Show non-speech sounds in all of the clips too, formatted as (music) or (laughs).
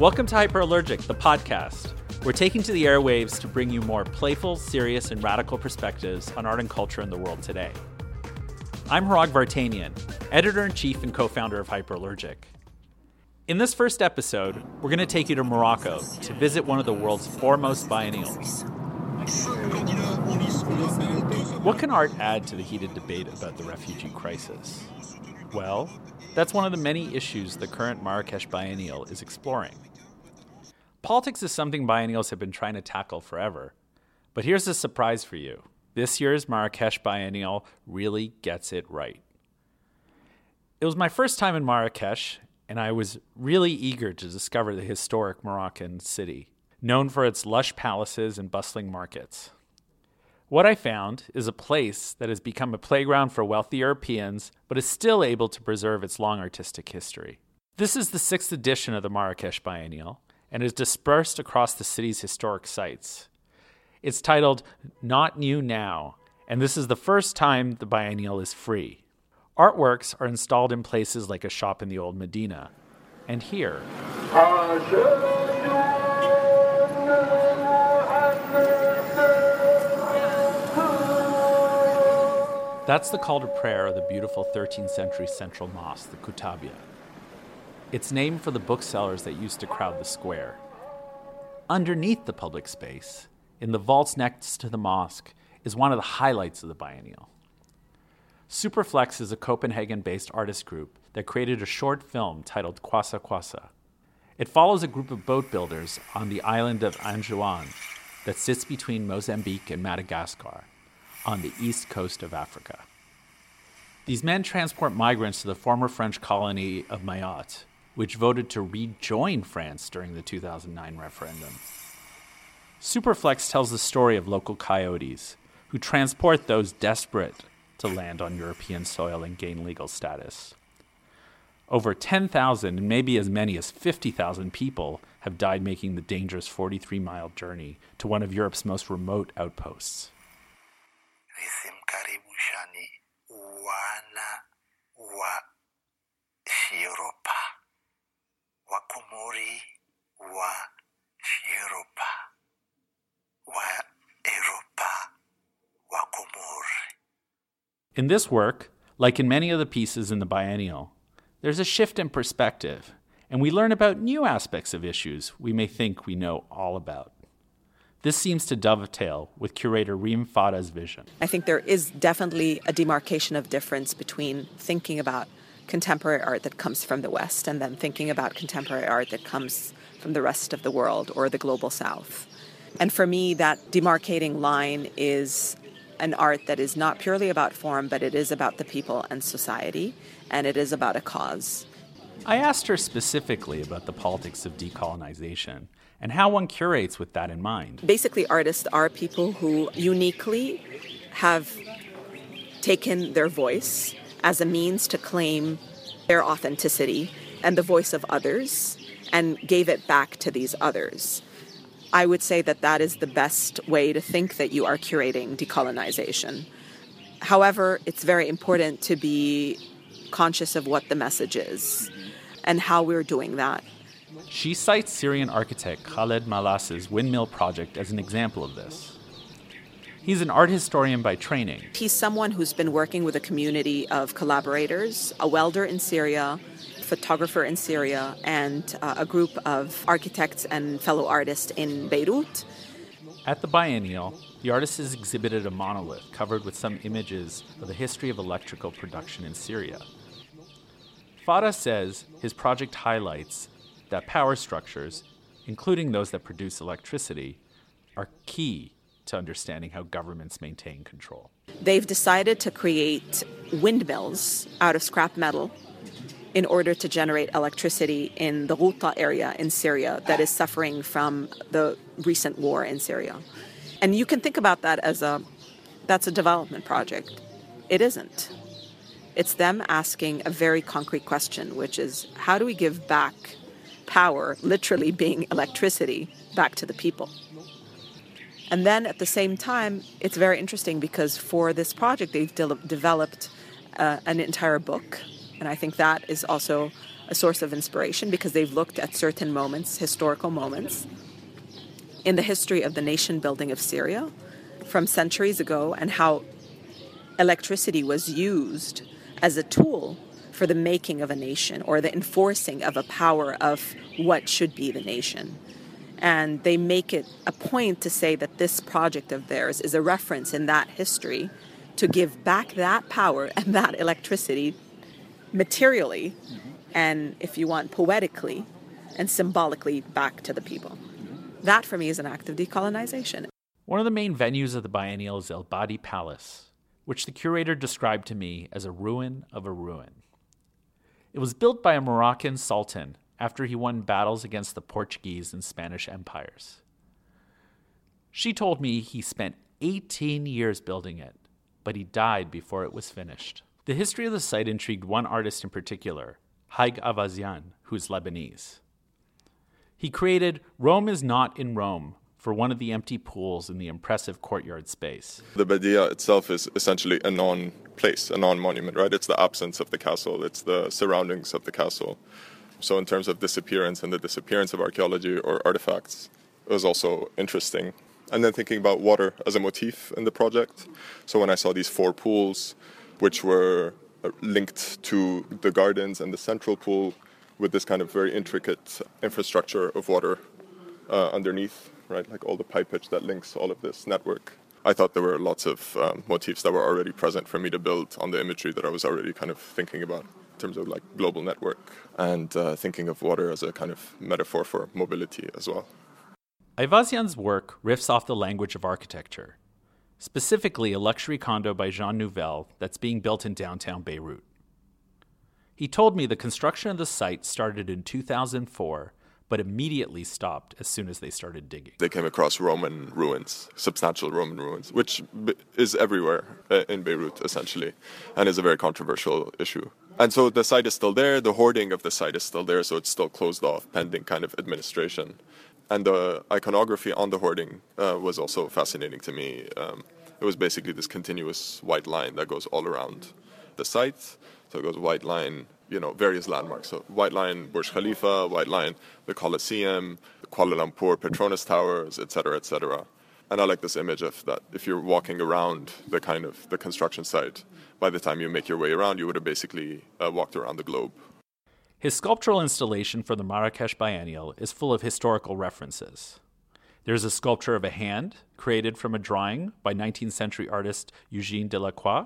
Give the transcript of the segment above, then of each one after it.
Welcome to Hyperallergic, the podcast. We're taking to the airwaves to bring you more playful, serious, and radical perspectives on art and culture in the world today. I'm Hrag Vartanian, editor in chief and co founder of Hyperallergic. In this first episode, we're going to take you to Morocco to visit one of the world's foremost biennials. What can art add to the heated debate about the refugee crisis? Well, that's one of the many issues the current Marrakesh Biennial is exploring. Politics is something biennials have been trying to tackle forever. But here's a surprise for you this year's Marrakesh Biennial really gets it right. It was my first time in Marrakesh, and I was really eager to discover the historic Moroccan city, known for its lush palaces and bustling markets. What I found is a place that has become a playground for wealthy Europeans, but is still able to preserve its long artistic history. This is the sixth edition of the Marrakesh Biennial, and is dispersed across the city's historic sites. It's titled Not New Now, and this is the first time the biennial is free. Artworks are installed in places like a shop in the old Medina, and here. That's the call to prayer of the beautiful 13th century central mosque, the Koutoubia. It's named for the booksellers that used to crowd the square. Underneath the public space, in the vaults next to the mosque, is one of the highlights of the biennial. Superflex is a Copenhagen based artist group that created a short film titled Kwassa Kwassa. It follows a group of boat builders on the island of Anjouan that sits between Mozambique and Madagascar on the east coast of Africa. These men transport migrants to the former French colony of Mayotte, which voted to rejoin France during the 2009 referendum. Superflex tells the story of local coyotes who transport those desperate to land on European soil and gain legal status. Over 10,000 and maybe as many as 50,000 people have died making the dangerous 43 mile journey to one of Europe's most remote outposts. In this work, like in many of the pieces in the biennial, there's a shift in perspective, and we learn about new aspects of issues we may think we know all about. This seems to dovetail with curator Reem Fadda's vision. I think there is definitely a demarcation of difference between thinking about contemporary art that comes from the West and then thinking about contemporary art that comes from the rest of the world or the global South. And for me, that demarcating line is an art that is not purely about form, but it is about the people and society, and it is about a cause. I asked her specifically about the politics of decolonization and how one curates with that in mind. Basically, artists are people who uniquely have taken their voice as a means to claim their authenticity and the voice of others and gave it back to these others. I would say that that is the best way to think that you are curating decolonization. However, it's very important to be conscious of what the message is and how we're doing that. She cites Syrian architect Khaled Malas's windmill project as an example of this. He's an art historian by training. He's someone who's been working with a community of collaborators, a welder in Syria, photographer in Syria, and uh, a group of architects and fellow artists in Beirut. At the biennial, the artist has exhibited a monolith covered with some images of the history of electrical production in Syria. Fadda says his project highlights that power structures, including those that produce electricity, are key to understanding how governments maintain control. They've decided to create windmills out of scrap metal in order to generate electricity in the Ghouta area in Syria that is suffering from the recent war in Syria. And you can think about that as a that's a development project. It isn't. It's them asking a very concrete question, which is how do we give back power, literally being electricity, back to the people? And then at the same time, it's very interesting because for this project, they've de- developed uh, an entire book. And I think that is also a source of inspiration because they've looked at certain moments, historical moments, in the history of the nation building of Syria from centuries ago and how electricity was used as a tool for the making of a nation or the enforcing of a power of what should be the nation. And they make it a point to say that this project of theirs is a reference in that history to give back that power and that electricity materially and, if you want, poetically and symbolically back to the people. That for me is an act of decolonization. One of the main venues of the biennial is El Badi Palace, which the curator described to me as a ruin of a ruin. It was built by a Moroccan sultan after he won battles against the Portuguese and Spanish empires. She told me he spent 18 years building it, but he died before it was finished. The history of the site intrigued one artist in particular, Haig Aivazian, who's Lebanese. He created Rome is Not in Rome for one of the empty pools in the impressive courtyard space. The Badia itself is essentially a non place, a non monument, right? It's the absence of the castle, it's the surroundings of the castle. So, in terms of disappearance and the disappearance of archaeology or artifacts, it was also interesting. And then thinking about water as a motif in the project. So, when I saw these four pools, which were uh, linked to the gardens and the central pool with this kind of very intricate infrastructure of water uh, underneath, right? Like all the pipage that links all of this network. I thought there were lots of um, motifs that were already present for me to build on the imagery that I was already kind of thinking about in terms of like global network and uh, thinking of water as a kind of metaphor for mobility as well. Aivazian's work riffs off the language of architecture, specifically a luxury condo by Jean Nouvel that's being built in downtown Beirut. He told me the construction of the site started in 2004 but immediately stopped as soon as they started digging. They came across Roman ruins, substantial Roman ruins, which is everywhere uh, in Beirut essentially, and is a very controversial issue. And so the site is still there, the hoarding of the site is still there, so it's still closed off pending kind of administration. And the iconography on the hoarding uh, was also fascinating to me. Um, it was basically this continuous white line that goes all around the site. So it goes white line you know, various landmarks. So White Line, Burj Khalifa, White Line, the Colosseum, Kuala Lumpur, Petronas Towers, etc., etc. And I like this image of that. If you're walking around the kind of the construction site, by the time you make your way around, you would have basically uh, walked around the globe. His sculptural installation for the Marrakesh Biennial is full of historical references. There's a sculpture of a hand created from a drawing by 19th century artist Eugène Delacroix,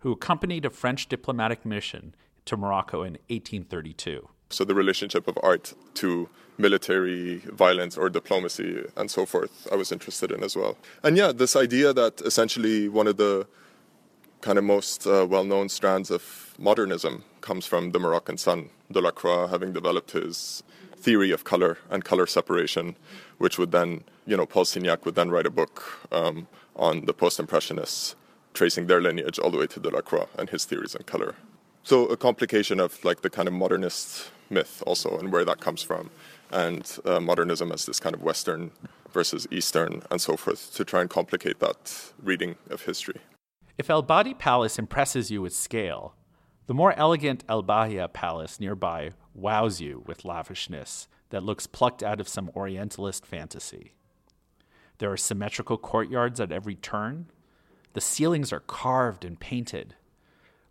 who accompanied a French diplomatic mission to Morocco in 1832. So the relationship of art to military violence or diplomacy and so forth, I was interested in as well. And yeah, this idea that essentially one of the kind of most uh, well known strands of modernism comes from the Moroccan sun, Delacroix having developed his theory of color and color separation, which would then, you know, Paul Signac would then write a book um, on the post impressionists, tracing their lineage all the way to Delacroix and his theories on color. So a complication of like the kind of modernist myth also and where that comes from, and uh, modernism as this kind of Western versus Eastern and so forth to try and complicate that reading of history. If El Badi Palace impresses you with scale, the more elegant El Bahia Palace nearby wows you with lavishness that looks plucked out of some Orientalist fantasy. There are symmetrical courtyards at every turn. The ceilings are carved and painted.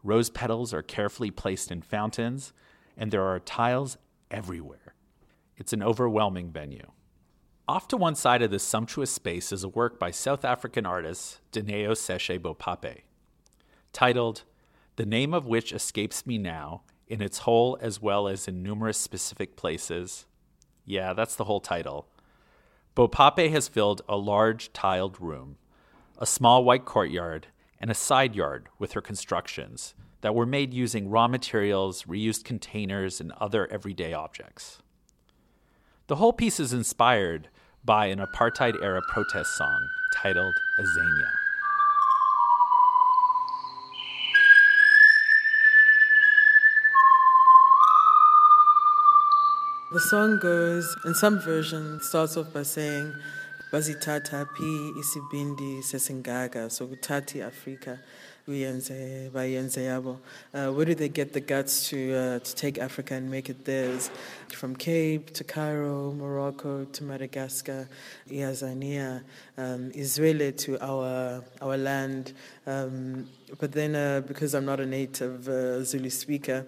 Rose petals are carefully placed in fountains, and there are tiles everywhere. It's an overwhelming venue. Off to one side of this sumptuous space is a work by South African artist Dineo Seshee Bopape, titled The Name of Which Escapes Me Now, in its whole as well as in numerous specific places. Yeah, that's the whole title. Bopape has filled a large tiled room, a small white courtyard, and a side yard with her constructions that were made using raw materials, reused containers, and other everyday objects. The whole piece is inspired by an apartheid era protest song titled Azania. The song goes, in some version, starts off by saying, bazithatha phi isibindi sesingaga so kuthathi africa kuyenze bayenze uh, where do they get the guts to, uh, to take africa and make it theirs? From cape to cairo morocco to madagascar iazania um, israeli to our, our land. Um, but then uh, because i'm not a native uh, zulu speaker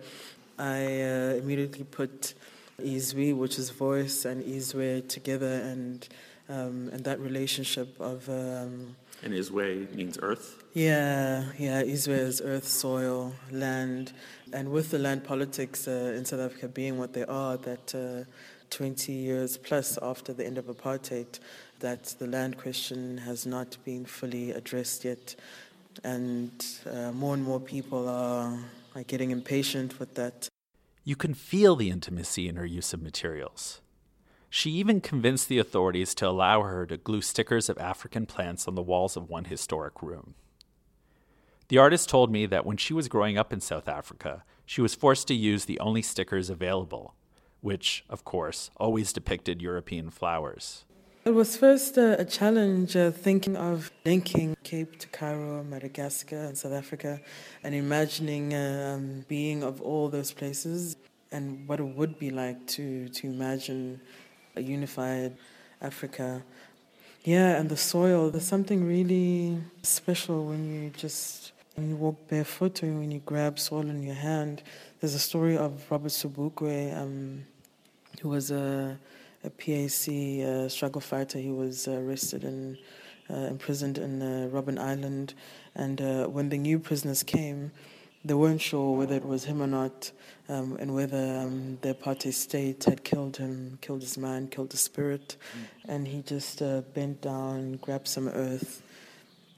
i uh, immediately put izwi which is voice and izwe together and um, and that relationship of um, and Izwe means earth? Yeah, yeah. Izwe is earth, soil, land. And with the land politics uh, in South Africa being what they are, that uh, 20 years plus after the end of apartheid, that the land question has not been fully addressed yet. And uh, more and more people are, are getting impatient with that. You can feel the intimacy in her use of materials. She even convinced the authorities to allow her to glue stickers of African plants on the walls of one historic room. The artist told me that when she was growing up in South Africa, she was forced to use the only stickers available, which, of course, always depicted European flowers. It was first uh, a challenge uh, thinking of linking Cape to Cairo, Madagascar, and South Africa, and imagining um, being of all those places and what it would be like to, to imagine a unified Africa. Yeah, and the soil, there's something really special when you just when you walk barefoot or when you grab soil in your hand. There's a story of Robert Sobukwe, um, who was a, a PAC uh, struggle fighter. He was arrested and uh, imprisoned in uh, Robben Island. And uh, when the new prisoners came, they weren't sure whether it was him or not um, and whether um, the apartheid state had killed him, killed his mind, killed his spirit. Mm. And he just uh, bent down, grabbed some earth,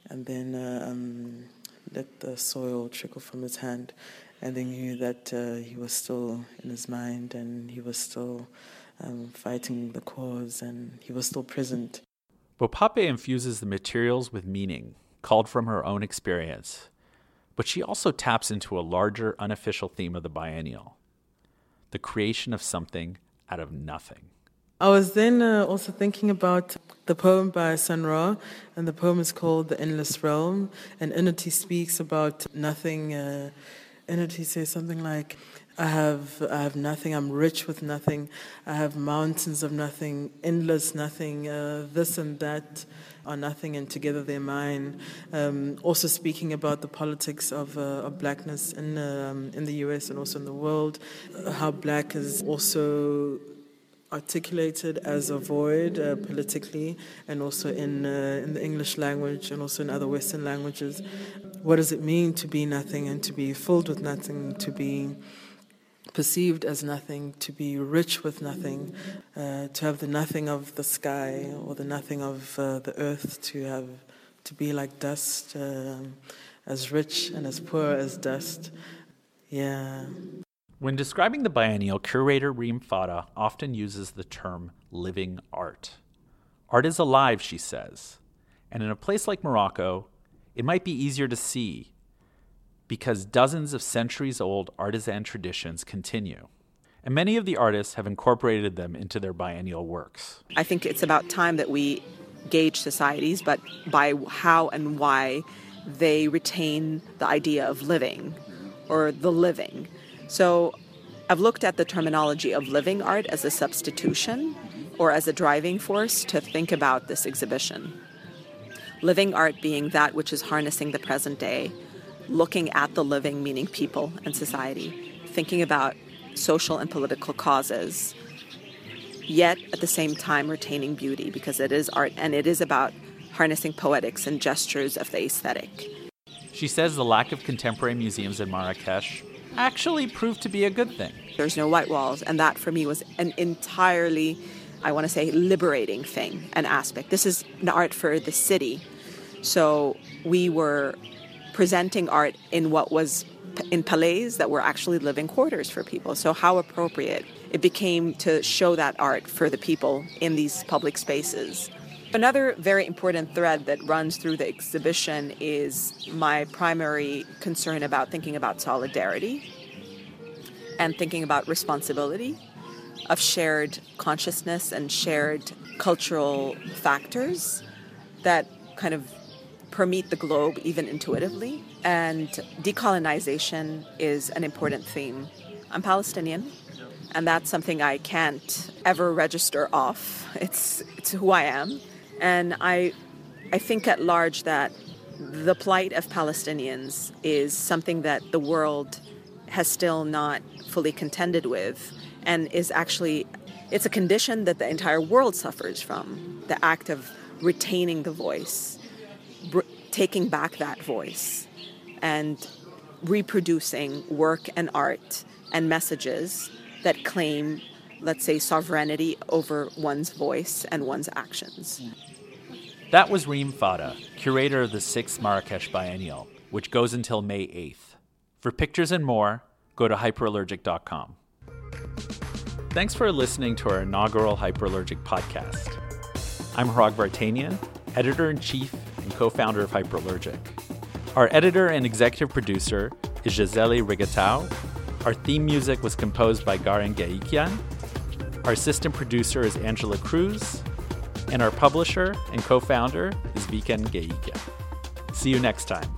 and then uh, um, let the soil trickle from his hand. And they knew that uh, he was still in his mind and he was still um, fighting the cause and he was still present. Bopape infuses the materials with meaning, called from her own experience but she also taps into a larger unofficial theme of the biennial the creation of something out of nothing. I was then uh, also thinking about the poem by Sun Ra, and the poem is called The Endless Realm. And in it, he speaks about nothing. Uh, in it, he says something like, I have, I have nothing, I'm rich with nothing, I have mountains of nothing, endless nothing, uh, this and that are nothing and together they're mine. Um, also speaking about the politics of, uh, of blackness in, um, in the US and also in the world, how black is also articulated as a void uh, politically and also in, uh, in the English language and also in other Western languages. What does it mean to be nothing and to be filled with nothing, to be perceived as nothing, to be rich with nothing, uh, to have the nothing of the sky or the nothing of uh, the earth, to have to be like dust, um, as rich and as poor as dust. Yeah. When describing the biennial, curator Reem Fadda often uses the term living art. Art is alive, she says, and in a place like Morocco, it might be easier to see because dozens of centuries old artisan traditions continue. And many of the artists have incorporated them into their biennial works. I think it's about time that we gauge societies, but by how and why they retain the idea of living or the living. So I've looked at the terminology of living art as a substitution or as a driving force to think about this exhibition. Living art being that which is harnessing the present day looking at the living, meaning people and society, thinking about social and political causes, yet at the same time retaining beauty because it is art and it is about harnessing poetics and gestures of the aesthetic. She says the lack of contemporary museums in Marrakesh actually proved to be a good thing. There's no white walls, and that for me was an entirely, I want to say, liberating thing, an aspect. This is an art for the city. So we were presenting art in what was in palais that were actually living quarters for people. So, how appropriate it became to show that art for the people in these public spaces. Another very important thread that runs through the exhibition is my primary concern about thinking about solidarity and thinking about responsibility. of shared consciousness and shared cultural factors that kind of permeate the globe even intuitively. And decolonization is an important theme. I'm Palestinian, and that's something I can't ever register off. (laughs) It's, it's who I am. And I, I think at large that the plight of Palestinians is something that the world has still not fully contended with and is actually it's a condition that the entire world suffers from the act of retaining the voice br- taking back that voice and reproducing work and art and messages that claim let's say sovereignty over one's voice and one's actions that was Reem Fadda, curator of the 6th Marrakesh Biennial, which goes until May 8th. For pictures and more, go to hyperallergic.com. Thanks for listening to our inaugural Hyperallergic podcast. I'm Hrag Vartanian, editor in chief and co founder of Hyperallergic. Our editor and executive producer is Gisele Rigatau. Our theme music was composed by Garen Gaikian. Our assistant producer is Angela Cruz and our publisher and co founder is Veken Gueyikian. See you next time.